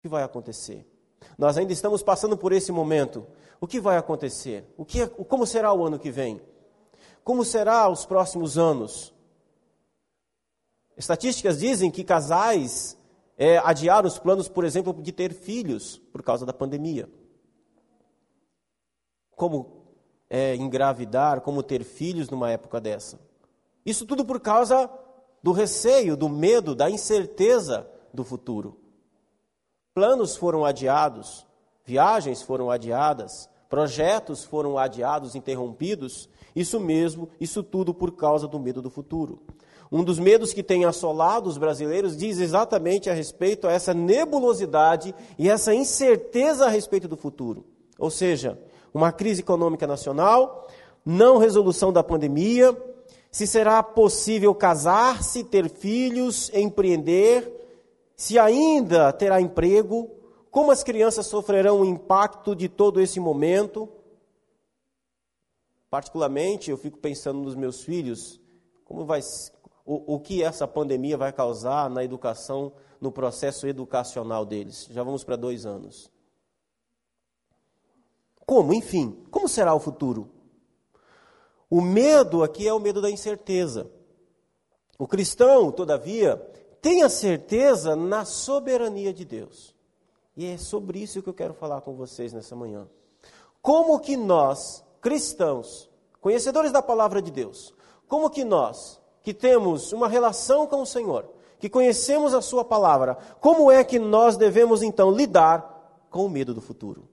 O que vai acontecer? Nós ainda estamos passando por esse momento. O que vai acontecer? O que, como será o ano que vem? Como será os próximos anos? Estatísticas dizem que casais é, adiaram os planos, por exemplo, de ter filhos por causa da pandemia. Como é, engravidar, como ter filhos numa época dessa? Isso tudo por causa do receio, do medo, da incerteza do futuro. Planos foram adiados, viagens foram adiadas, projetos foram adiados, interrompidos. Isso mesmo, isso tudo por causa do medo do futuro. Um dos medos que tem assolado os brasileiros diz exatamente a respeito a essa nebulosidade e essa incerteza a respeito do futuro. Ou seja, uma crise econômica nacional, não resolução da pandemia, se será possível casar-se, ter filhos, empreender, se ainda terá emprego, como as crianças sofrerão o impacto de todo esse momento. Particularmente, eu fico pensando nos meus filhos, como vai, o, o que essa pandemia vai causar na educação, no processo educacional deles. Já vamos para dois anos. Como? Enfim, como será o futuro? O medo aqui é o medo da incerteza. O cristão, todavia, tem a certeza na soberania de Deus. E é sobre isso que eu quero falar com vocês nessa manhã. Como que nós, cristãos, conhecedores da palavra de Deus, como que nós que temos uma relação com o Senhor, que conhecemos a Sua palavra, como é que nós devemos então lidar com o medo do futuro?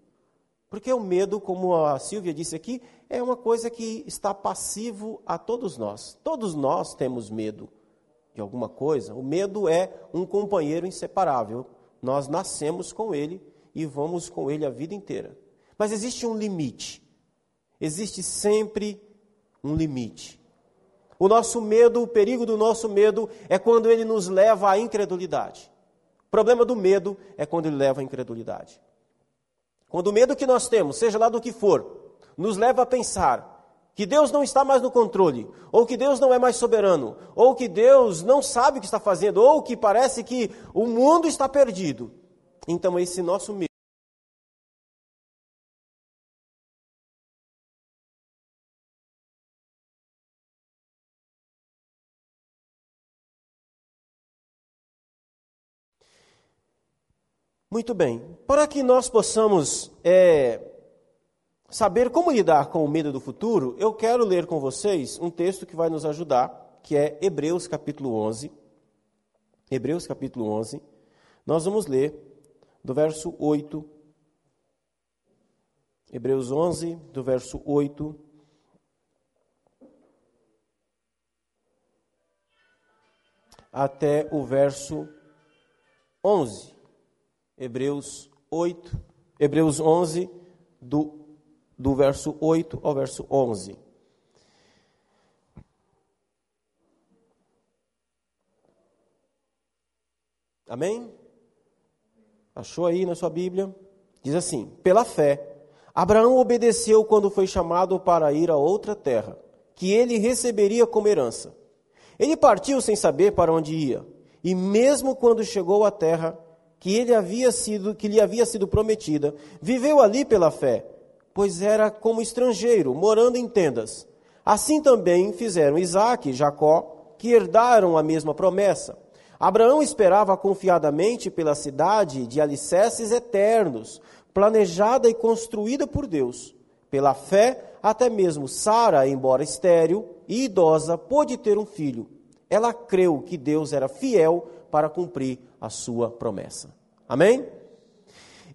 Porque o medo, como a Silvia disse aqui, é uma coisa que está passivo a todos nós. Todos nós temos medo de alguma coisa. O medo é um companheiro inseparável. Nós nascemos com ele e vamos com ele a vida inteira. Mas existe um limite. Existe sempre um limite. O nosso medo, o perigo do nosso medo é quando ele nos leva à incredulidade. O problema do medo é quando ele leva à incredulidade. Quando o medo que nós temos, seja lá do que for, nos leva a pensar que Deus não está mais no controle, ou que Deus não é mais soberano, ou que Deus não sabe o que está fazendo, ou que parece que o mundo está perdido. Então, esse nosso medo Muito bem. Para que nós possamos é, saber como lidar com o medo do futuro, eu quero ler com vocês um texto que vai nos ajudar, que é Hebreus capítulo 11. Hebreus capítulo 11. Nós vamos ler do verso 8. Hebreus 11, do verso 8. Até o verso 11. Hebreus 8, Hebreus 11, do, do verso 8 ao verso 11. Amém? Achou aí na sua Bíblia? Diz assim: pela fé, Abraão obedeceu quando foi chamado para ir a outra terra, que ele receberia como herança. Ele partiu sem saber para onde ia, e mesmo quando chegou à terra, que ele havia sido que lhe havia sido prometida, viveu ali pela fé, pois era como estrangeiro, morando em tendas. Assim também fizeram Isaque e Jacó, que herdaram a mesma promessa. Abraão esperava confiadamente pela cidade de alicerces eternos, planejada e construída por Deus. Pela fé, até mesmo Sara, embora estéril e idosa, pôde ter um filho. Ela creu que Deus era fiel para cumprir a sua promessa. Amém?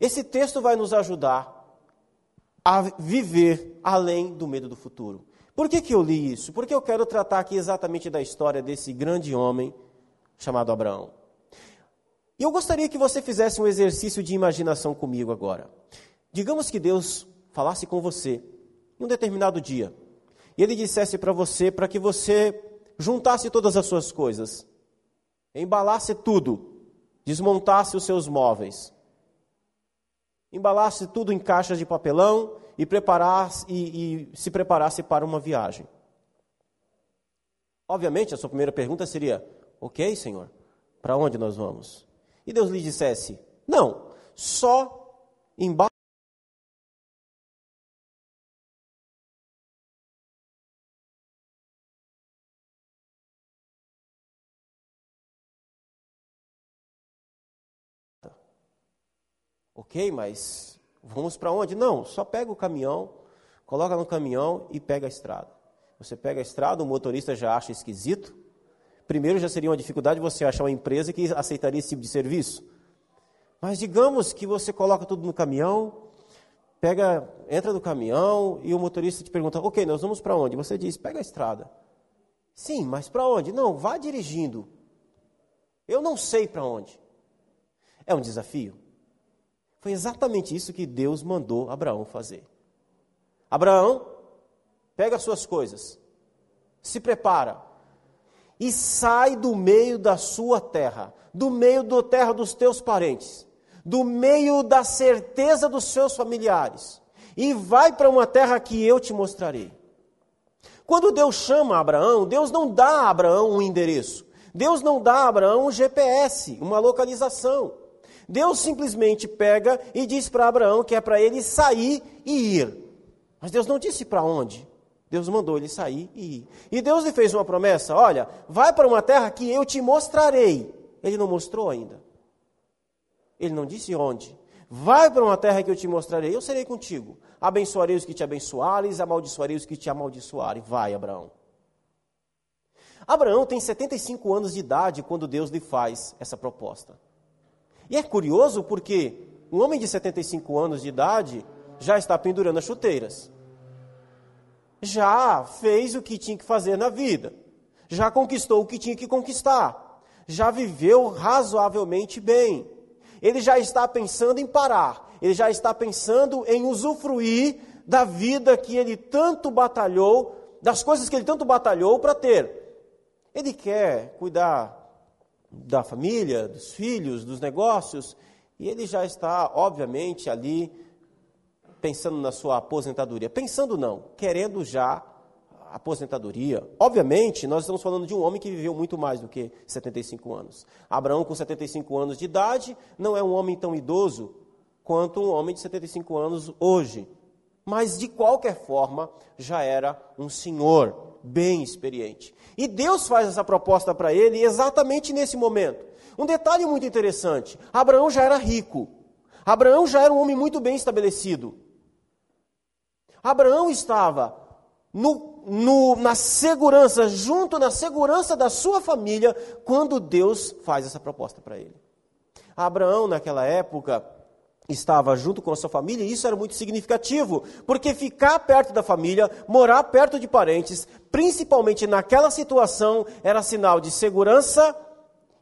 Esse texto vai nos ajudar a viver além do medo do futuro. Por que, que eu li isso? Porque eu quero tratar aqui exatamente da história desse grande homem chamado Abraão. E eu gostaria que você fizesse um exercício de imaginação comigo agora. Digamos que Deus falasse com você em um determinado dia e ele dissesse para você para que você juntasse todas as suas coisas embalasse tudo, desmontasse os seus móveis, embalasse tudo em caixas de papelão e, preparasse, e, e se preparasse para uma viagem. Obviamente, a sua primeira pergunta seria: Ok, Senhor, para onde nós vamos? E Deus lhe dissesse: Não, só embaixo. Ok, mas vamos para onde? Não, só pega o caminhão, coloca no caminhão e pega a estrada. Você pega a estrada, o motorista já acha esquisito. Primeiro já seria uma dificuldade você achar uma empresa que aceitaria esse tipo de serviço. Mas digamos que você coloca tudo no caminhão, pega, entra no caminhão e o motorista te pergunta: "OK, nós vamos para onde?" Você diz: "Pega a estrada." Sim, mas para onde? Não, vá dirigindo. Eu não sei para onde. É um desafio. Foi exatamente isso que Deus mandou Abraão fazer. Abraão, pega as suas coisas, se prepara e sai do meio da sua terra, do meio da terra dos teus parentes, do meio da certeza dos seus familiares, e vai para uma terra que eu te mostrarei. Quando Deus chama Abraão, Deus não dá a Abraão um endereço. Deus não dá a Abraão um GPS, uma localização. Deus simplesmente pega e diz para Abraão que é para ele sair e ir. Mas Deus não disse para onde. Deus mandou ele sair e ir. E Deus lhe fez uma promessa: olha, vai para uma terra que eu te mostrarei. Ele não mostrou ainda. Ele não disse onde. Vai para uma terra que eu te mostrarei, eu serei contigo. Abençoarei os que te abençoarem, amaldiçoarei os que te amaldiçoarem. Vai, Abraão. Abraão tem 75 anos de idade quando Deus lhe faz essa proposta. E é curioso porque um homem de 75 anos de idade já está pendurando as chuteiras já fez o que tinha que fazer na vida, já conquistou o que tinha que conquistar, já viveu razoavelmente bem. Ele já está pensando em parar, ele já está pensando em usufruir da vida que ele tanto batalhou, das coisas que ele tanto batalhou para ter. Ele quer cuidar da família, dos filhos, dos negócios, e ele já está, obviamente, ali pensando na sua aposentadoria. Pensando não, querendo já aposentadoria. Obviamente, nós estamos falando de um homem que viveu muito mais do que 75 anos. Abraão, com 75 anos de idade, não é um homem tão idoso quanto um homem de 75 anos hoje. Mas, de qualquer forma, já era um senhor bem experiente. E Deus faz essa proposta para ele exatamente nesse momento. Um detalhe muito interessante: Abraão já era rico. Abraão já era um homem muito bem estabelecido. Abraão estava no, no, na segurança, junto na segurança da sua família, quando Deus faz essa proposta para ele. Abraão, naquela época, estava junto com a sua família, e isso era muito significativo, porque ficar perto da família, morar perto de parentes, principalmente naquela situação, era sinal de segurança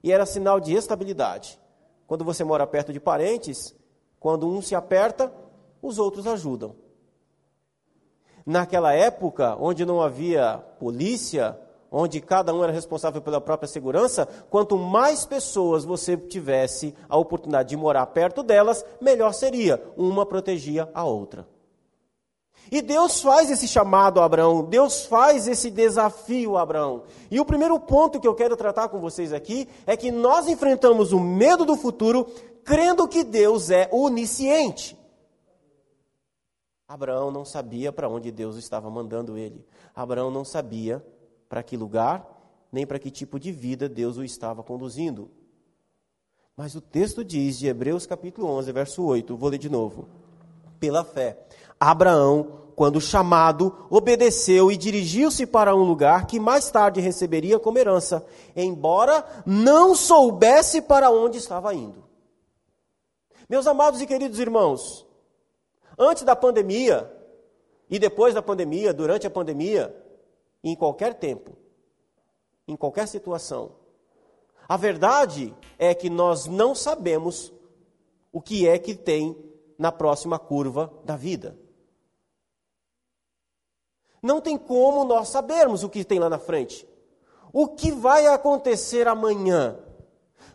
e era sinal de estabilidade. Quando você mora perto de parentes, quando um se aperta, os outros ajudam. Naquela época, onde não havia polícia, onde cada um era responsável pela própria segurança, quanto mais pessoas você tivesse a oportunidade de morar perto delas, melhor seria. Uma protegia a outra. E Deus faz esse chamado a Abraão, Deus faz esse desafio a Abraão. E o primeiro ponto que eu quero tratar com vocês aqui é que nós enfrentamos o medo do futuro crendo que Deus é onisciente. Abraão não sabia para onde Deus estava mandando ele. Abraão não sabia para que lugar, nem para que tipo de vida Deus o estava conduzindo. Mas o texto diz, de Hebreus capítulo 11, verso 8, vou ler de novo. Pela fé, Abraão, quando chamado, obedeceu e dirigiu-se para um lugar que mais tarde receberia como herança, embora não soubesse para onde estava indo. Meus amados e queridos irmãos, Antes da pandemia e depois da pandemia, durante a pandemia, em qualquer tempo, em qualquer situação. A verdade é que nós não sabemos o que é que tem na próxima curva da vida. Não tem como nós sabermos o que tem lá na frente. O que vai acontecer amanhã?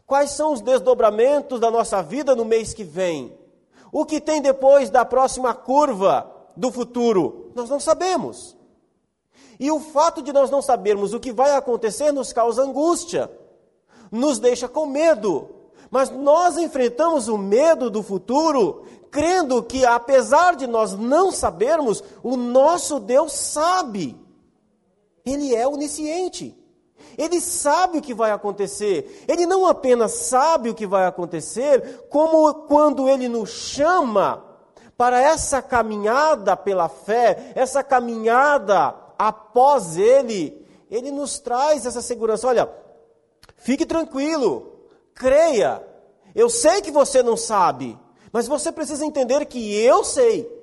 Quais são os desdobramentos da nossa vida no mês que vem? O que tem depois da próxima curva do futuro? Nós não sabemos. E o fato de nós não sabermos o que vai acontecer nos causa angústia, nos deixa com medo, Mas nós enfrentamos o medo do futuro, crendo que, apesar de nós não sabermos, o nosso Deus sabe. Ele é onisciente. Ele sabe o que vai acontecer. Ele não apenas sabe o que vai acontecer, como quando ele nos chama para essa caminhada pela fé, essa caminhada após ele, ele nos traz essa segurança. Olha, fique tranquilo, creia. Eu sei que você não sabe, mas você precisa entender que eu sei.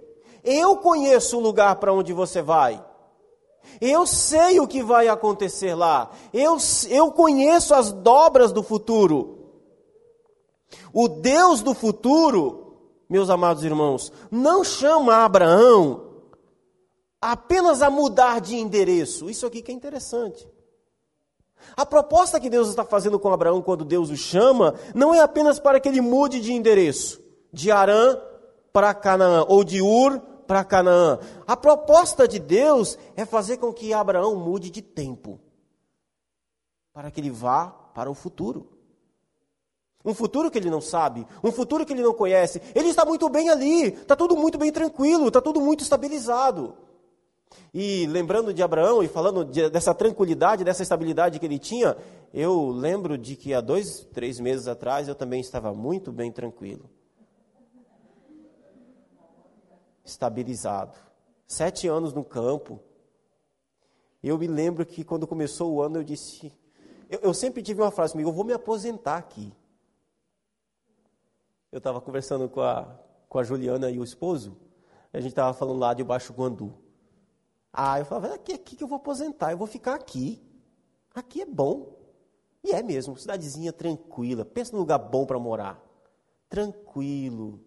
Eu conheço o lugar para onde você vai. Eu sei o que vai acontecer lá. Eu, eu conheço as dobras do futuro. O Deus do futuro, meus amados irmãos, não chama Abraão apenas a mudar de endereço. Isso aqui que é interessante. A proposta que Deus está fazendo com Abraão quando Deus o chama não é apenas para que ele mude de endereço, de Arã para Canaã, ou de Ur para Canaã. A proposta de Deus é fazer com que Abraão mude de tempo, para que ele vá para o futuro. Um futuro que ele não sabe, um futuro que ele não conhece. Ele está muito bem ali, está tudo muito bem tranquilo, está tudo muito estabilizado. E lembrando de Abraão e falando de, dessa tranquilidade, dessa estabilidade que ele tinha, eu lembro de que há dois, três meses atrás eu também estava muito bem tranquilo. estabilizado. Sete anos no campo. Eu me lembro que quando começou o ano eu disse. Eu, eu sempre tive uma frase comigo: eu vou me aposentar aqui. Eu estava conversando com a, com a Juliana e o esposo. A gente estava falando lá de Baixo Guandu. Ah, eu falava: aqui, aqui que eu vou aposentar, eu vou ficar aqui. Aqui é bom. E é mesmo, cidadezinha tranquila. Pensa num lugar bom para morar. Tranquilo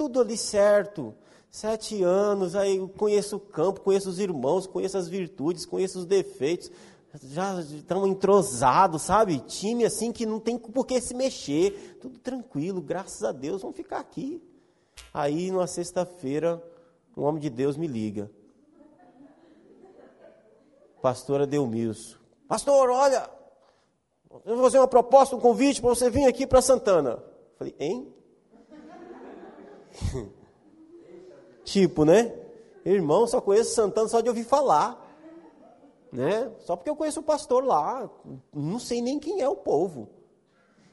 tudo ali certo. Sete anos, aí conheço o campo, conheço os irmãos, conheço as virtudes, conheço os defeitos. Já estamos entrosados, sabe? Time assim que não tem por que se mexer. Tudo tranquilo, graças a Deus, vamos ficar aqui. Aí, numa sexta-feira, um homem de Deus me liga. Pastora Delmilson. Pastor, olha, eu vou fazer uma proposta, um convite para você vir aqui para Santana. Falei, hein? tipo, né? Irmão, só conheço Santana só de ouvir falar. Né? Só porque eu conheço o pastor lá. Não sei nem quem é o povo.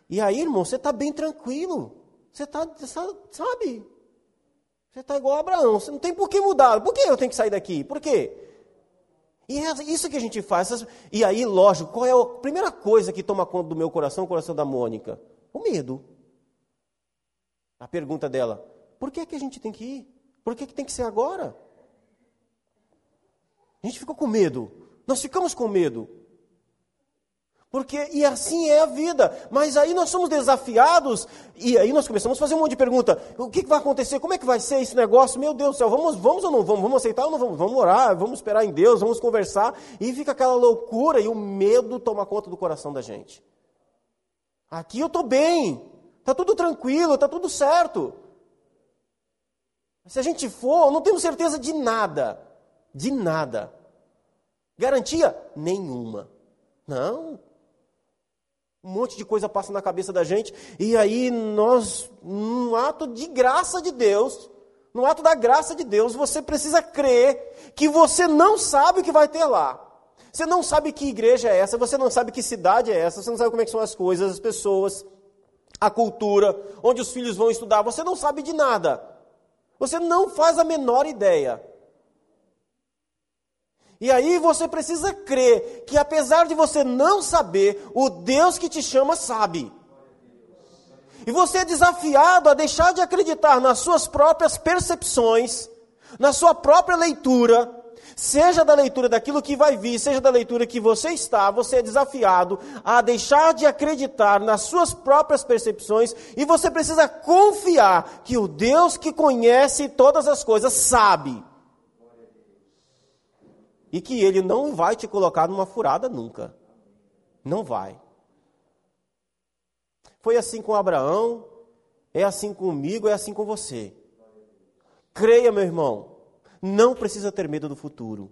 E aí, irmão, você está bem tranquilo. Você está, sabe? Você está igual a Abraão. Você não tem por que mudar. Por que eu tenho que sair daqui? Por quê? E é isso que a gente faz. E aí, lógico, qual é a primeira coisa que toma conta do meu coração, o coração da Mônica? O medo. A pergunta dela: por que, que a gente tem que ir? Por que, que tem que ser agora? A gente ficou com medo. Nós ficamos com medo. Porque, e assim é a vida. Mas aí nós somos desafiados, e aí nós começamos a fazer um monte de pergunta. O que, que vai acontecer? Como é que vai ser esse negócio? Meu Deus do céu, vamos, vamos ou não vamos? Vamos aceitar ou não vamos? Vamos orar, vamos esperar em Deus, vamos conversar. E fica aquela loucura e o medo toma conta do coração da gente. Aqui eu estou bem, está tudo tranquilo, está tudo certo. Se a gente for, não temos certeza de nada. De nada. Garantia? Nenhuma. Não. Um monte de coisa passa na cabeça da gente, e aí nós, num ato de graça de Deus, no ato da graça de Deus, você precisa crer que você não sabe o que vai ter lá. Você não sabe que igreja é essa, você não sabe que cidade é essa, você não sabe como é são as coisas, as pessoas, a cultura, onde os filhos vão estudar, você não sabe de nada. Você não faz a menor ideia. E aí você precisa crer que apesar de você não saber, o Deus que te chama sabe. E você é desafiado a deixar de acreditar nas suas próprias percepções, na sua própria leitura, seja da leitura daquilo que vai vir, seja da leitura que você está, você é desafiado a deixar de acreditar nas suas próprias percepções e você precisa confiar que o Deus que conhece todas as coisas sabe. E que ele não vai te colocar numa furada nunca. Não vai. Foi assim com Abraão, é assim comigo, é assim com você. Creia, meu irmão, não precisa ter medo do futuro.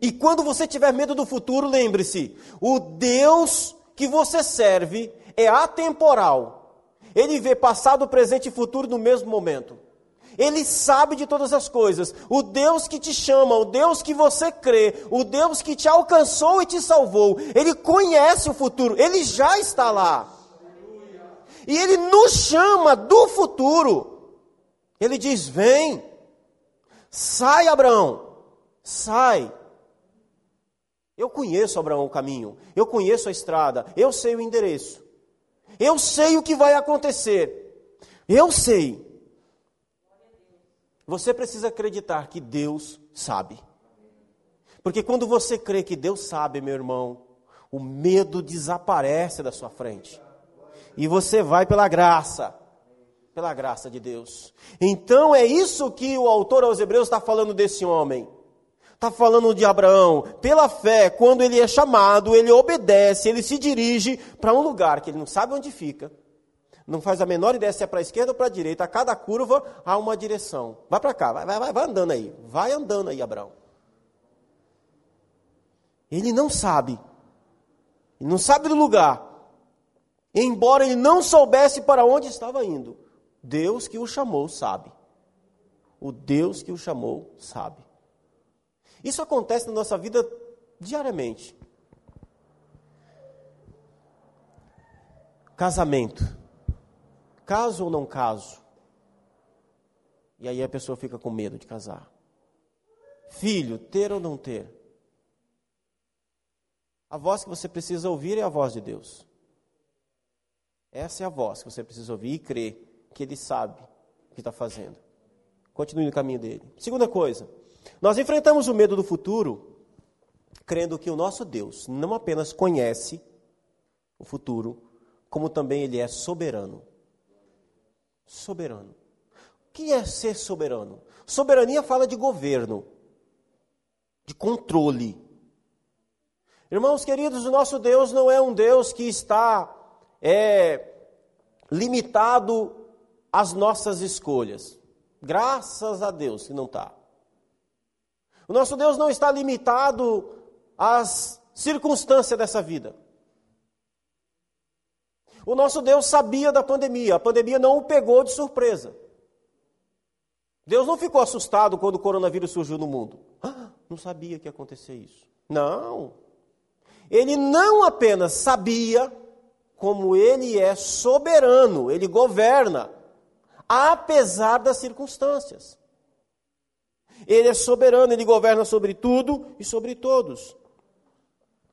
E quando você tiver medo do futuro, lembre-se: o Deus que você serve é atemporal. Ele vê passado, presente e futuro no mesmo momento. Ele sabe de todas as coisas. O Deus que te chama, o Deus que você crê, o Deus que te alcançou e te salvou, ele conhece o futuro, ele já está lá. E ele nos chama do futuro. Ele diz: Vem, sai, Abraão, sai. Eu conheço, Abraão, o caminho, eu conheço a estrada, eu sei o endereço, eu sei o que vai acontecer, eu sei. Você precisa acreditar que Deus sabe. Porque quando você crê que Deus sabe, meu irmão, o medo desaparece da sua frente. E você vai pela graça, pela graça de Deus. Então é isso que o autor aos Hebreus está falando desse homem. Está falando de Abraão. Pela fé, quando ele é chamado, ele obedece, ele se dirige para um lugar que ele não sabe onde fica, não faz a menor ideia se é para a esquerda ou para a direita. A cada curva há uma direção. Vai para cá, vai, vai, vai andando aí. Vai andando aí, Abraão. Ele não sabe. Ele não sabe do lugar. Embora ele não soubesse para onde estava indo. Deus que o chamou sabe. O Deus que o chamou sabe. Isso acontece na nossa vida diariamente. Casamento. Caso ou não caso? E aí a pessoa fica com medo de casar. Filho, ter ou não ter? A voz que você precisa ouvir é a voz de Deus. Essa é a voz que você precisa ouvir e crer que Ele sabe o que está fazendo. Continue no caminho dele. Segunda coisa, nós enfrentamos o medo do futuro crendo que o nosso Deus não apenas conhece o futuro, como também Ele é soberano soberano. O que é ser soberano? Soberania fala de governo, de controle. Irmãos queridos, o nosso Deus não é um Deus que está é, limitado às nossas escolhas. Graças a Deus que não está. O nosso Deus não está limitado às circunstâncias dessa vida. O nosso Deus sabia da pandemia, a pandemia não o pegou de surpresa. Deus não ficou assustado quando o coronavírus surgiu no mundo. Ah, não sabia que ia acontecer isso. Não. Ele não apenas sabia, como ele é soberano, ele governa, apesar das circunstâncias. Ele é soberano, ele governa sobre tudo e sobre todos.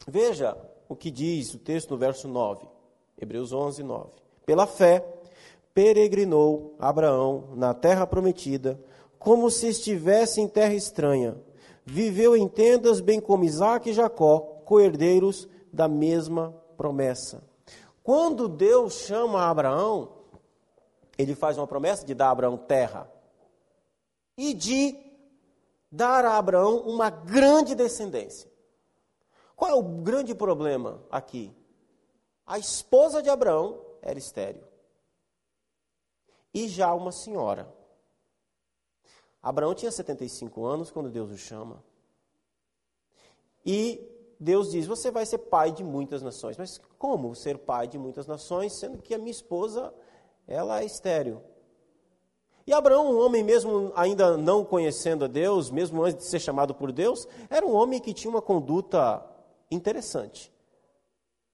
Veja o que diz o texto no verso 9. Hebreus 11, 9. Pela fé, peregrinou Abraão na terra prometida, como se estivesse em terra estranha. Viveu em tendas, bem como Isaac e Jacó, coerdeiros da mesma promessa. Quando Deus chama Abraão, ele faz uma promessa de dar a Abraão terra e de dar a Abraão uma grande descendência. Qual é o grande problema aqui? A esposa de Abraão era estéril. E já uma senhora. Abraão tinha 75 anos quando Deus o chama. E Deus diz: Você vai ser pai de muitas nações. Mas como ser pai de muitas nações, sendo que a minha esposa ela é estéril? E Abraão, um homem mesmo ainda não conhecendo a Deus, mesmo antes de ser chamado por Deus, era um homem que tinha uma conduta interessante.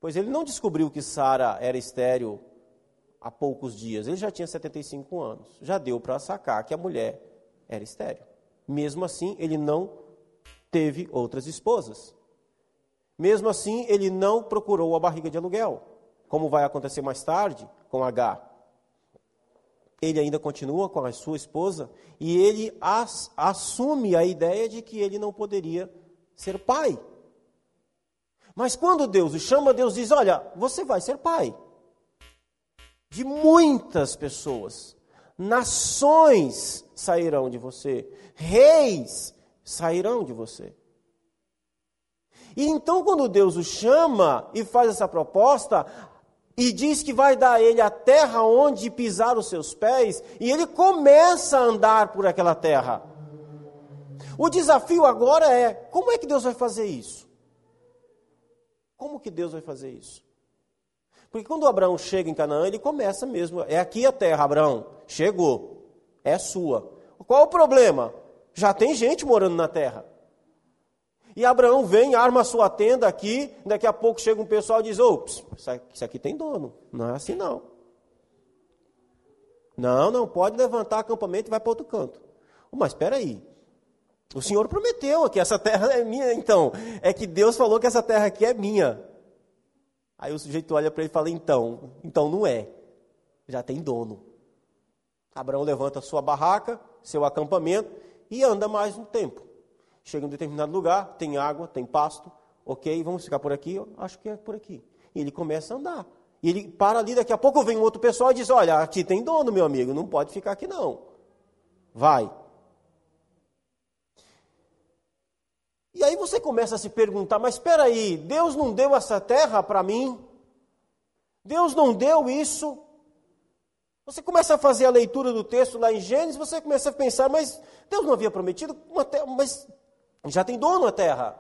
Pois ele não descobriu que Sara era estéril há poucos dias, ele já tinha 75 anos. Já deu para sacar que a mulher era estéril. Mesmo assim, ele não teve outras esposas. Mesmo assim, ele não procurou a barriga de aluguel, como vai acontecer mais tarde com H. Ele ainda continua com a sua esposa e ele as, assume a ideia de que ele não poderia ser pai. Mas quando Deus o chama, Deus diz: Olha, você vai ser pai de muitas pessoas. Nações sairão de você, reis sairão de você. E então, quando Deus o chama e faz essa proposta, e diz que vai dar a ele a terra onde pisar os seus pés, e ele começa a andar por aquela terra. O desafio agora é: como é que Deus vai fazer isso? Como que Deus vai fazer isso? Porque quando Abraão chega em Canaã, ele começa mesmo. É aqui a terra, Abraão. Chegou. É sua. Qual o problema? Já tem gente morando na terra. E Abraão vem, arma sua tenda aqui, daqui a pouco chega um pessoal e diz: Ops, isso aqui tem dono. Não é assim não. Não, não, pode levantar acampamento e vai para outro canto. Mas espera aí. O Senhor prometeu que essa terra é minha, então. É que Deus falou que essa terra aqui é minha. Aí o sujeito olha para ele e fala: Então, então não é. Já tem dono. Abraão levanta sua barraca, seu acampamento e anda mais um tempo. Chega em um determinado lugar, tem água, tem pasto, ok, vamos ficar por aqui? Acho que é por aqui. E ele começa a andar. E ele para ali, daqui a pouco vem um outro pessoal e diz: Olha, aqui tem dono, meu amigo, não pode ficar aqui não. Vai. E aí você começa a se perguntar: Mas espera aí, Deus não deu essa terra para mim? Deus não deu isso? Você começa a fazer a leitura do texto lá em Gênesis, você começa a pensar, mas Deus não havia prometido uma terra, mas já tem dono a terra.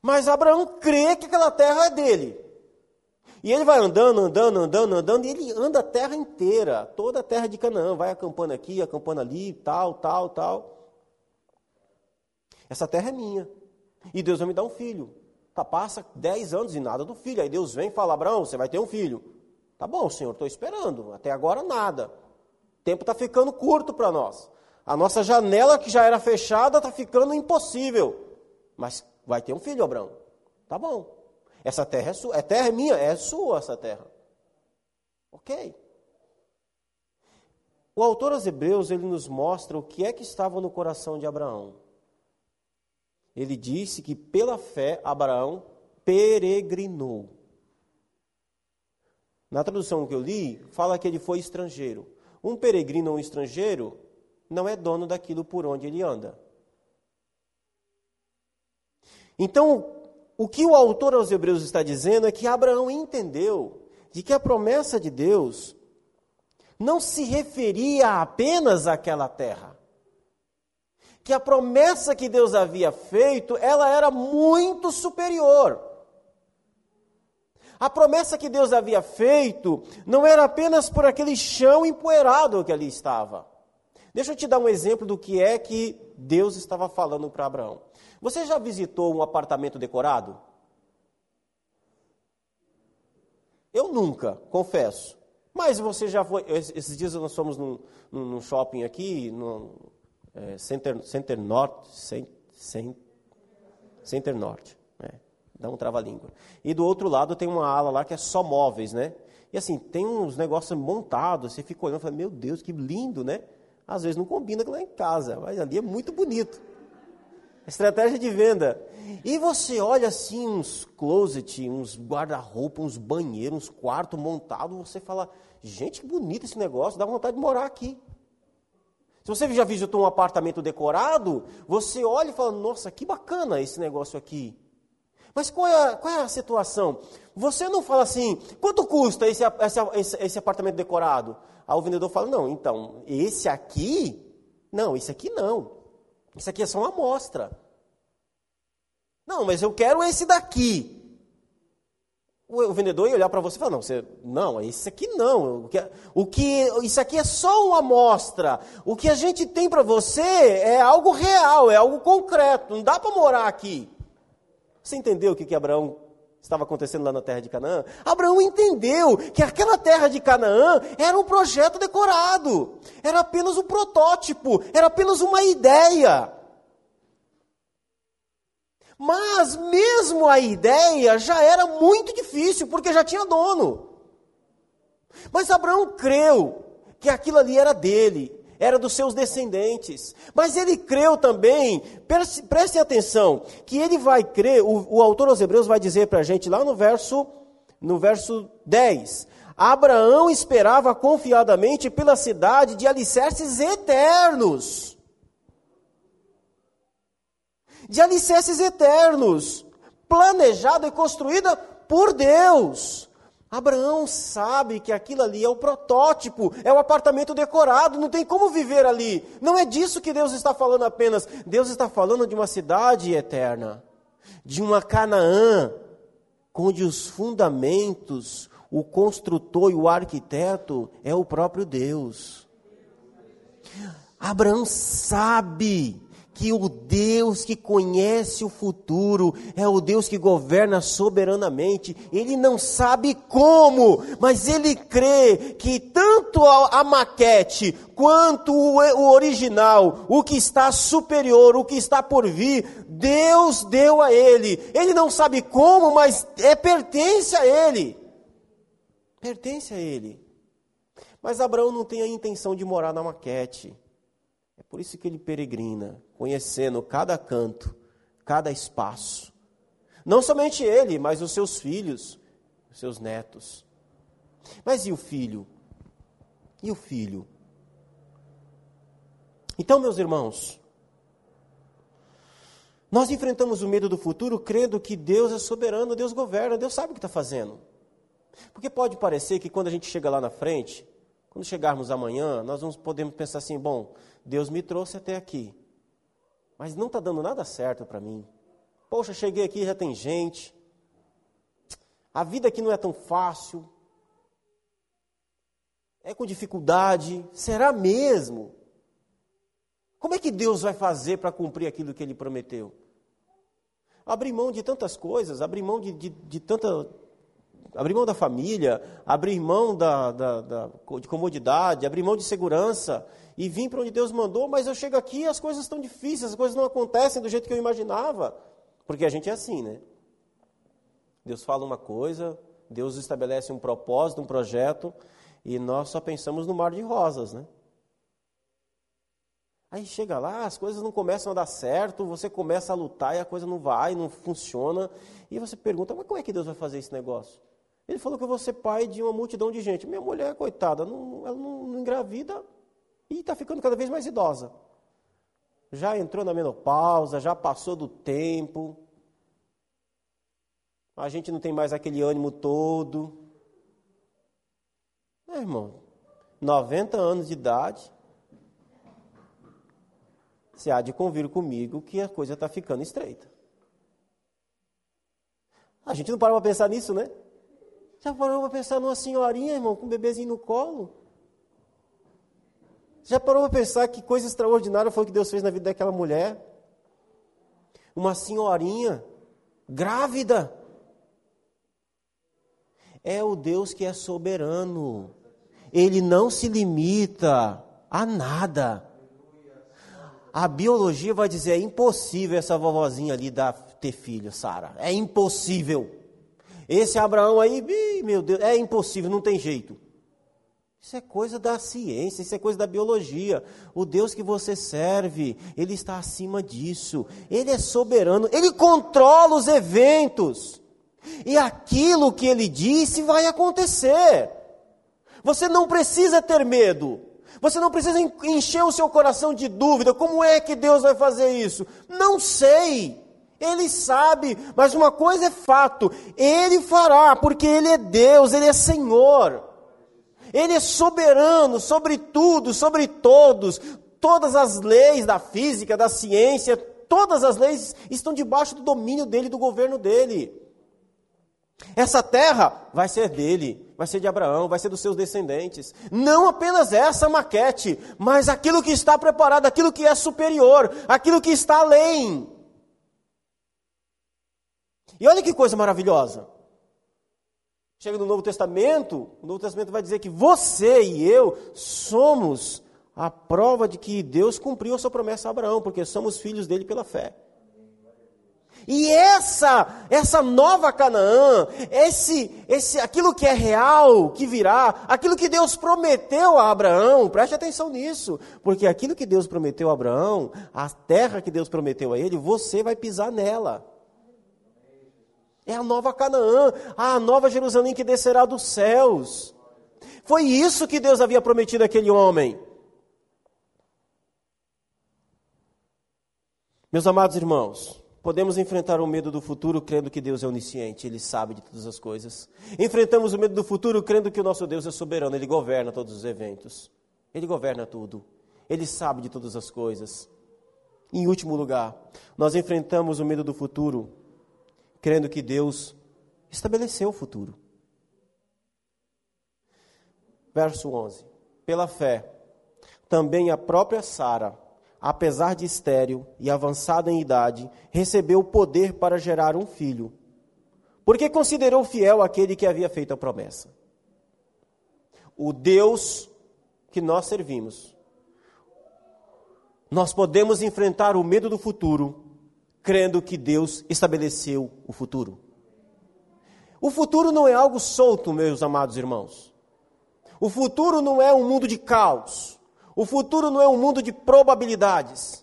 Mas Abraão crê que aquela terra é dele. E ele vai andando, andando, andando, andando, e ele anda a terra inteira, toda a terra de Canaã, vai acampando aqui, acampando ali, tal, tal, tal. Essa terra é minha. E Deus vai me dar um filho. Tá, passa 10 anos e nada do filho. Aí Deus vem e fala: Abraão, você vai ter um filho. Tá bom, Senhor, estou esperando. Até agora nada. O tempo está ficando curto para nós. A nossa janela que já era fechada está ficando impossível. Mas vai ter um filho, Abraão. Tá bom. Essa terra é sua. É terra é minha, é sua essa terra. Ok. O autor aos Hebreus ele nos mostra o que é que estava no coração de Abraão. Ele disse que pela fé Abraão peregrinou. Na tradução que eu li, fala que ele foi estrangeiro. Um peregrino ou um estrangeiro não é dono daquilo por onde ele anda. Então, o que o autor aos Hebreus está dizendo é que Abraão entendeu de que a promessa de Deus não se referia apenas àquela terra. Que a promessa que Deus havia feito, ela era muito superior. A promessa que Deus havia feito não era apenas por aquele chão empoeirado que ali estava. Deixa eu te dar um exemplo do que é que Deus estava falando para Abraão. Você já visitou um apartamento decorado? Eu nunca, confesso. Mas você já foi. Esses dias nós fomos num, num shopping aqui, no é, Center, Center Norte. Center, Center Norte. Né? Dá um trava-língua. E do outro lado tem uma ala lá que é só móveis, né? E assim, tem uns negócios montados, você fica olhando e fala, meu Deus, que lindo, né? Às vezes não combina com lá em casa, mas ali é muito bonito. Estratégia de venda. E você olha assim uns closet, uns guarda-roupa, uns banheiros, uns quartos montados, você fala, gente, que bonito esse negócio, dá vontade de morar aqui. Se você já visitou um apartamento decorado, você olha e fala, nossa, que bacana esse negócio aqui. Mas qual é a, qual é a situação? Você não fala assim, quanto custa esse, esse, esse apartamento decorado? Aí o vendedor fala: não, então, esse aqui, não, esse aqui não. Isso aqui é só uma amostra. Não, mas eu quero esse daqui. O, vendedor ia olhar para você e falar: não, você, não, esse aqui não. O que, o que, isso aqui é só uma amostra. O que a gente tem para você é algo real, é algo concreto. Não dá para morar aqui. Você entendeu o que, que Abraão estava acontecendo lá na terra de Canaã, Abraão entendeu que aquela terra de Canaã era um projeto decorado, era apenas um protótipo, era apenas uma ideia. Mas mesmo a ideia já era muito difícil, porque já tinha dono. Mas Abraão creu que aquilo ali era dele, era dos seus descendentes. Mas ele creu também, prestem atenção, que ele vai crer, o, o autor aos Hebreus vai dizer para a gente lá no verso, no verso 10. Abraão esperava confiadamente pela cidade de alicerces eternos. De alicerces eternos, planejada e construída por Deus. Abraão sabe que aquilo ali é o protótipo, é o apartamento decorado, não tem como viver ali. Não é disso que Deus está falando apenas. Deus está falando de uma cidade eterna, de uma Canaã onde os fundamentos, o construtor e o arquiteto é o próprio Deus. Abraão sabe que o Deus que conhece o futuro é o Deus que governa soberanamente. Ele não sabe como, mas ele crê que tanto a, a maquete quanto o, o original, o que está superior, o que está por vir, Deus deu a ele. Ele não sabe como, mas é pertence a ele. Pertence a ele. Mas Abraão não tem a intenção de morar na maquete. É por isso que ele peregrina, conhecendo cada canto, cada espaço. Não somente ele, mas os seus filhos, os seus netos. Mas e o filho? E o filho? Então, meus irmãos, nós enfrentamos o medo do futuro crendo que Deus é soberano, Deus governa, Deus sabe o que está fazendo. Porque pode parecer que quando a gente chega lá na frente, quando chegarmos amanhã, nós vamos podemos pensar assim: bom, Deus me trouxe até aqui, mas não está dando nada certo para mim. Poxa, cheguei aqui já tem gente. A vida aqui não é tão fácil. É com dificuldade. Será mesmo? Como é que Deus vai fazer para cumprir aquilo que Ele prometeu? Abrir mão de tantas coisas, abrir mão de, de, de tanta abrir mão da família, abrir mão da, da, da, de comodidade, abrir mão de segurança e vim para onde Deus mandou, mas eu chego aqui e as coisas estão difíceis, as coisas não acontecem do jeito que eu imaginava. Porque a gente é assim, né? Deus fala uma coisa, Deus estabelece um propósito, um projeto, e nós só pensamos no mar de rosas, né? Aí chega lá, as coisas não começam a dar certo, você começa a lutar e a coisa não vai, não funciona, e você pergunta, mas como é que Deus vai fazer esse negócio? Ele falou que eu vou ser pai de uma multidão de gente. Minha mulher, coitada, não, ela não, não engravida e está ficando cada vez mais idosa. Já entrou na menopausa, já passou do tempo. A gente não tem mais aquele ânimo todo. É, irmão, 90 anos de idade, você há de convir comigo que a coisa está ficando estreita. A gente não para para pensar nisso, né? Já parou para pensar numa senhorinha, irmão, com um bebezinho no colo? Já parou para pensar que coisa extraordinária foi o que Deus fez na vida daquela mulher? Uma senhorinha grávida. É o Deus que é soberano. Ele não se limita a nada. A biologia vai dizer: é impossível essa vovozinha ali dar, ter filho, Sara. É impossível. Esse Abraão aí, meu Deus, é impossível, não tem jeito. Isso é coisa da ciência, isso é coisa da biologia. O Deus que você serve, Ele está acima disso. Ele é soberano, Ele controla os eventos. E aquilo que Ele disse vai acontecer. Você não precisa ter medo. Você não precisa encher o seu coração de dúvida. Como é que Deus vai fazer isso? Não sei. Ele sabe, mas uma coisa é fato: Ele fará, porque Ele é Deus, Ele é Senhor. Ele é soberano sobre tudo, sobre todos. Todas as leis da física, da ciência, todas as leis estão debaixo do domínio dele, do governo dele. Essa terra vai ser dele, vai ser de Abraão, vai ser dos seus descendentes. Não apenas essa maquete, mas aquilo que está preparado, aquilo que é superior, aquilo que está além. E olha que coisa maravilhosa. Chega no Novo Testamento, o Novo Testamento vai dizer que você e eu somos a prova de que Deus cumpriu a sua promessa a Abraão, porque somos filhos dele pela fé. E essa, essa nova Canaã, esse, esse, aquilo que é real, que virá, aquilo que Deus prometeu a Abraão, preste atenção nisso, porque aquilo que Deus prometeu a Abraão, a terra que Deus prometeu a ele, você vai pisar nela. É a nova Canaã, a nova Jerusalém que descerá dos céus. Foi isso que Deus havia prometido àquele homem. Meus amados irmãos, podemos enfrentar o medo do futuro crendo que Deus é onisciente, Ele sabe de todas as coisas. Enfrentamos o medo do futuro crendo que o nosso Deus é soberano, Ele governa todos os eventos. Ele governa tudo. Ele sabe de todas as coisas. Em último lugar, nós enfrentamos o medo do futuro crendo que Deus estabeleceu o futuro. Verso 11: Pela fé, também a própria Sara, apesar de estéril e avançada em idade, recebeu o poder para gerar um filho, porque considerou fiel aquele que havia feito a promessa. O Deus que nós servimos, nós podemos enfrentar o medo do futuro, crendo que Deus estabeleceu o futuro. O futuro não é algo solto, meus amados irmãos. O futuro não é um mundo de caos. O futuro não é um mundo de probabilidades.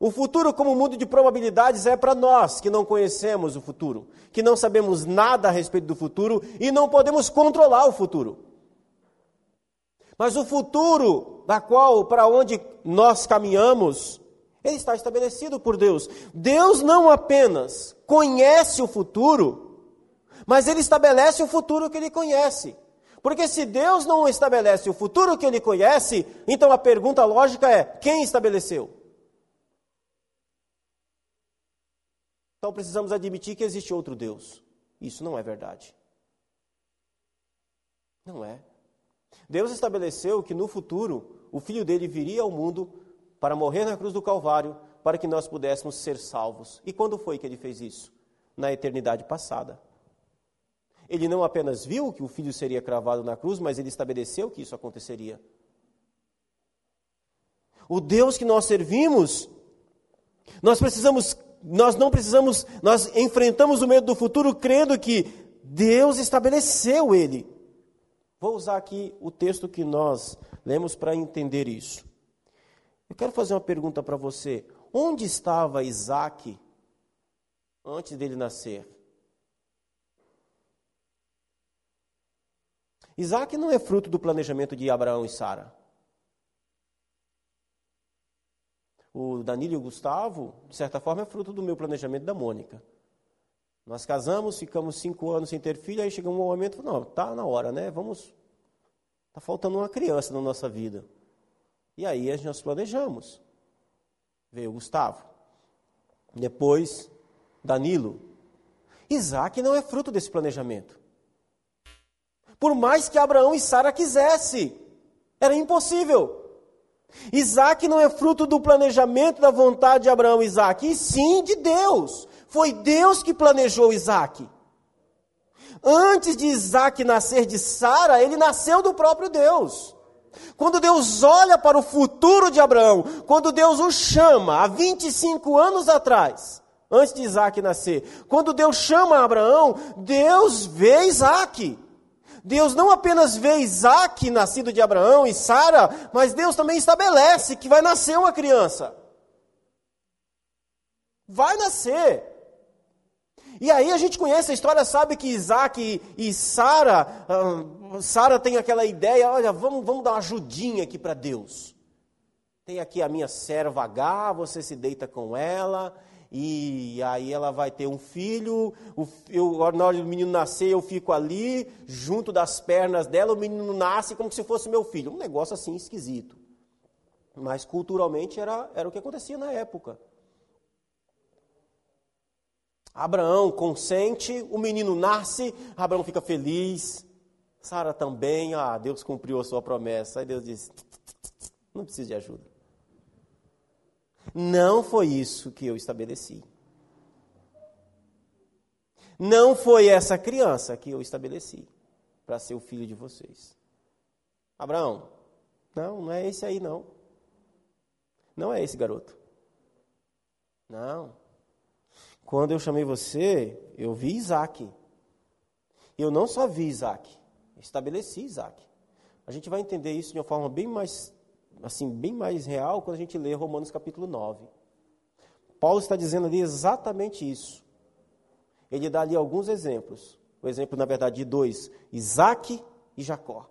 O futuro, como mundo de probabilidades, é para nós que não conhecemos o futuro, que não sabemos nada a respeito do futuro e não podemos controlar o futuro. Mas o futuro, da qual, para onde nós caminhamos, ele está estabelecido por Deus. Deus não apenas conhece o futuro, mas ele estabelece o futuro que ele conhece. Porque se Deus não estabelece o futuro que ele conhece, então a pergunta lógica é: quem estabeleceu? Então precisamos admitir que existe outro Deus. Isso não é verdade. Não é. Deus estabeleceu que no futuro o filho dele viria ao mundo para morrer na cruz do Calvário, para que nós pudéssemos ser salvos. E quando foi que ele fez isso? Na eternidade passada. Ele não apenas viu que o filho seria cravado na cruz, mas ele estabeleceu que isso aconteceria. O Deus que nós servimos, nós precisamos, nós não precisamos, nós enfrentamos o medo do futuro crendo que Deus estabeleceu ele. Vou usar aqui o texto que nós lemos para entender isso. Eu quero fazer uma pergunta para você. Onde estava Isaac antes dele nascer? Isaac não é fruto do planejamento de Abraão e Sara. O Danilo e o Gustavo, de certa forma, é fruto do meu planejamento da Mônica. Nós casamos, ficamos cinco anos sem ter filho, aí chegou um momento, não, tá na hora, né? Vamos, tá faltando uma criança na nossa vida. E aí nós planejamos. Veio Gustavo. Depois, Danilo. Isaac não é fruto desse planejamento. Por mais que Abraão e Sara quisessem, era impossível. Isaac não é fruto do planejamento da vontade de Abraão e Isaac, e sim de Deus. Foi Deus que planejou Isaac. Antes de Isaac nascer de Sara, ele nasceu do próprio Deus. Quando Deus olha para o futuro de Abraão, quando Deus o chama há 25 anos atrás, antes de Isaac nascer, quando Deus chama Abraão, Deus vê Isaac. Deus não apenas vê Isaac, nascido de Abraão e Sara, mas Deus também estabelece que vai nascer uma criança. Vai nascer. E aí a gente conhece a história, sabe que Isaac e, Sara, uh, Sara tem aquela ideia, olha, vamos, vamos dar uma ajudinha aqui para Deus. Tem aqui a minha serva H, você se deita com ela, e aí ela vai ter um filho, o, eu, na hora do menino nascer, eu fico ali, junto das pernas dela, o menino nasce como se fosse meu filho. Um negócio assim esquisito. Mas culturalmente era, era o que acontecia na época. Abraão consente, o menino nasce, Abraão fica feliz, Sara também, ah, Deus cumpriu a sua promessa. Aí Deus diz: não precisa de ajuda. Não foi isso que eu estabeleci. Não foi essa criança que eu estabeleci para ser o filho de vocês. Abraão, não, não é esse aí não. Não é esse garoto. Não. Quando eu chamei você, eu vi Isaac. Eu não só vi Isaac, estabeleci Isaac. A gente vai entender isso de uma forma bem mais assim, bem mais real quando a gente lê Romanos capítulo 9. Paulo está dizendo ali exatamente isso. Ele dá ali alguns exemplos. O exemplo, na verdade, de dois: Isaac e Jacó.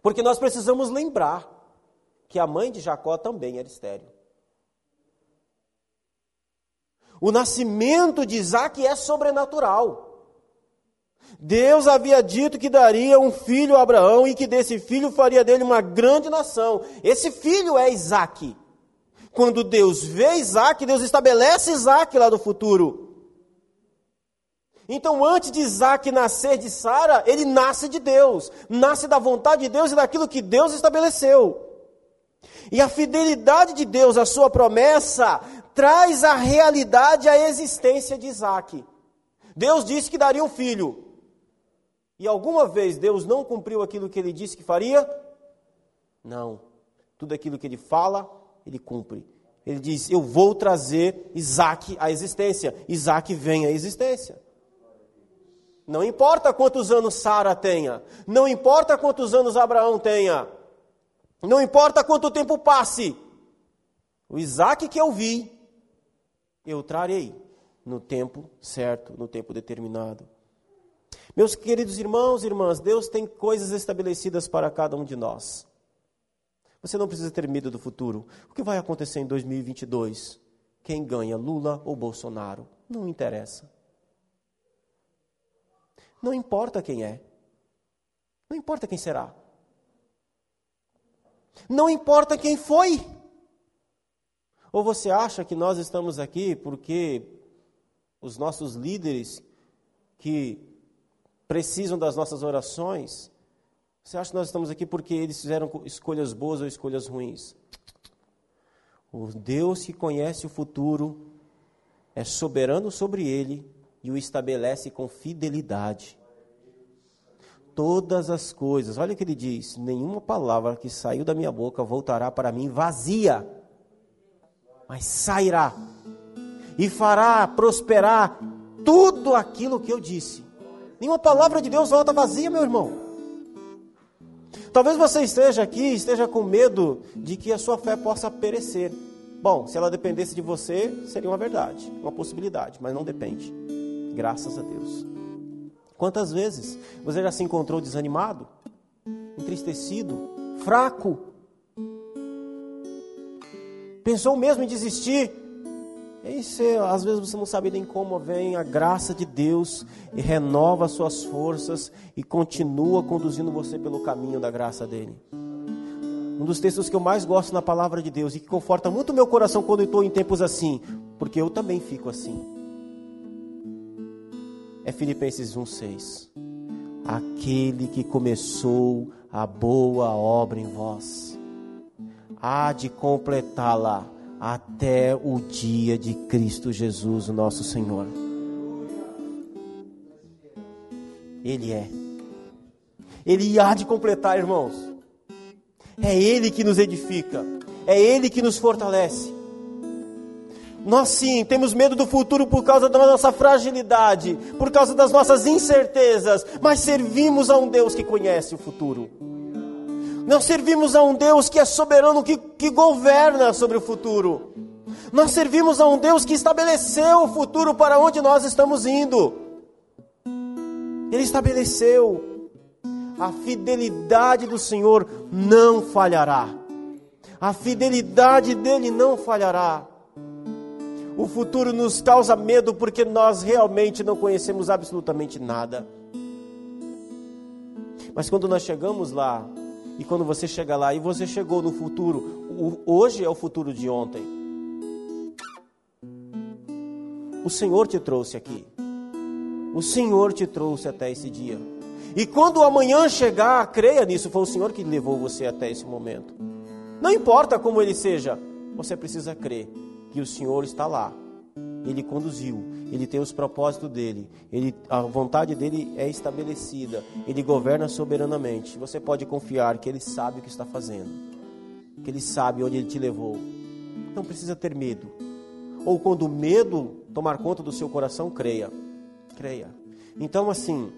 Porque nós precisamos lembrar que a mãe de Jacó também era estéril. O nascimento de Isaac é sobrenatural. Deus havia dito que daria um filho a Abraão e que desse filho faria dele uma grande nação. Esse filho é Isaac. Quando Deus vê Isaac, Deus estabelece Isaac lá no futuro. Então, antes de Isaac nascer de Sara, ele nasce de Deus, nasce da vontade de Deus e daquilo que Deus estabeleceu. E a fidelidade de Deus à sua promessa traz a realidade à existência de Isaac. Deus disse que daria um filho. E alguma vez Deus não cumpriu aquilo que ele disse que faria? Não. Tudo aquilo que ele fala, ele cumpre. Ele diz: Eu vou trazer Isaac à existência. Isaac vem à existência. Não importa quantos anos Sara tenha, não importa quantos anos Abraão tenha, não importa quanto tempo passe, o Isaac que eu vi, eu trarei no tempo certo, no tempo determinado. Meus queridos irmãos e irmãs, Deus tem coisas estabelecidas para cada um de nós. Você não precisa ter medo do futuro. O que vai acontecer em 2022? Quem ganha, Lula ou Bolsonaro? Não interessa. Não importa quem é. Não importa quem será. Não importa quem foi. Ou você acha que nós estamos aqui porque os nossos líderes que precisam das nossas orações, você acha que nós estamos aqui porque eles fizeram escolhas boas ou escolhas ruins? O Deus que conhece o futuro é soberano sobre ele e o estabelece com fidelidade. Todas as coisas, olha o que ele diz: nenhuma palavra que saiu da minha boca voltará para mim vazia, mas sairá e fará prosperar tudo aquilo que eu disse. Nenhuma palavra de Deus volta vazia, meu irmão. Talvez você esteja aqui, esteja com medo de que a sua fé possa perecer. Bom, se ela dependesse de você, seria uma verdade, uma possibilidade, mas não depende. Graças a Deus. Quantas vezes você já se encontrou desanimado, entristecido, fraco? Pensou mesmo em desistir? E você, às vezes você não sabe nem como vem a graça de Deus e renova as suas forças e continua conduzindo você pelo caminho da graça dele. Um dos textos que eu mais gosto na palavra de Deus e que conforta muito o meu coração quando estou em tempos assim, porque eu também fico assim é Filipenses 1,6. Aquele que começou a boa obra em vós, há de completá-la até o dia de Cristo Jesus, nosso Senhor. Ele é. Ele há de completar, irmãos. É Ele que nos edifica. É Ele que nos fortalece. Nós sim temos medo do futuro por causa da nossa fragilidade, por causa das nossas incertezas, mas servimos a um Deus que conhece o futuro. Nós servimos a um Deus que é soberano, que, que governa sobre o futuro. Nós servimos a um Deus que estabeleceu o futuro para onde nós estamos indo. Ele estabeleceu. A fidelidade do Senhor não falhará. A fidelidade dele não falhará. O futuro nos causa medo porque nós realmente não conhecemos absolutamente nada. Mas quando nós chegamos lá, e quando você chega lá e você chegou no futuro, o, hoje é o futuro de ontem. O Senhor te trouxe aqui. O Senhor te trouxe até esse dia. E quando amanhã chegar, creia nisso, foi o Senhor que levou você até esse momento. Não importa como ele seja, você precisa crer que o Senhor está lá. Ele conduziu, ele tem os propósitos dele, ele, a vontade dele é estabelecida, ele governa soberanamente. Você pode confiar que ele sabe o que está fazendo, que ele sabe onde ele te levou. Não precisa ter medo. Ou quando o medo tomar conta do seu coração, creia. Creia. Então, assim,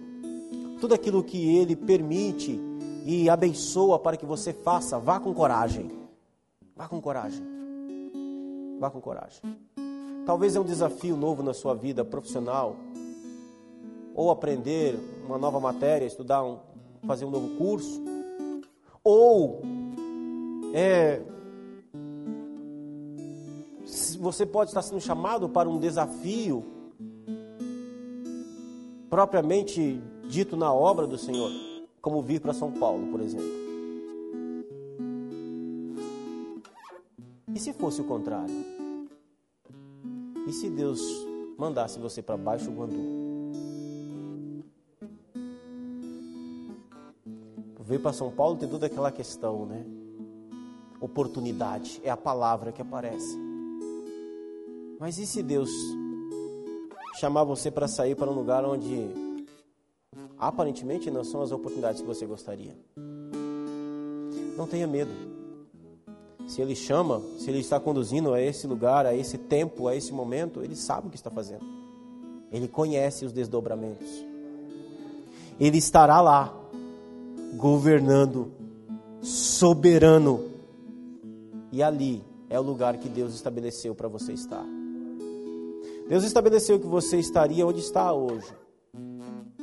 tudo aquilo que ele permite e abençoa para que você faça, vá com coragem. Vá com coragem. Vá com coragem. Talvez é um desafio novo na sua vida profissional, ou aprender uma nova matéria, estudar um, fazer um novo curso, ou é, você pode estar sendo chamado para um desafio propriamente dito na obra do Senhor, como vir para São Paulo, por exemplo. E se fosse o contrário? E se Deus mandasse você para Baixo Guandu? Veio para São Paulo, tem toda aquela questão, né? Oportunidade é a palavra que aparece. Mas e se Deus chamar você para sair para um lugar onde aparentemente não são as oportunidades que você gostaria? Não tenha medo. Se Ele chama, se Ele está conduzindo a esse lugar, a esse tempo, a esse momento, Ele sabe o que está fazendo. Ele conhece os desdobramentos. Ele estará lá, governando, soberano. E ali é o lugar que Deus estabeleceu para você estar. Deus estabeleceu que você estaria onde está hoje.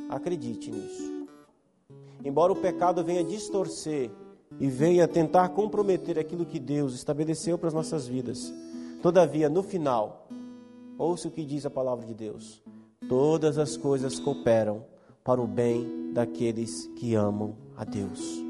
Acredite nisso. Embora o pecado venha distorcer e venha tentar comprometer aquilo que Deus estabeleceu para as nossas vidas, todavia, no final, ouça o que diz a palavra de Deus: todas as coisas cooperam para o bem daqueles que amam a Deus.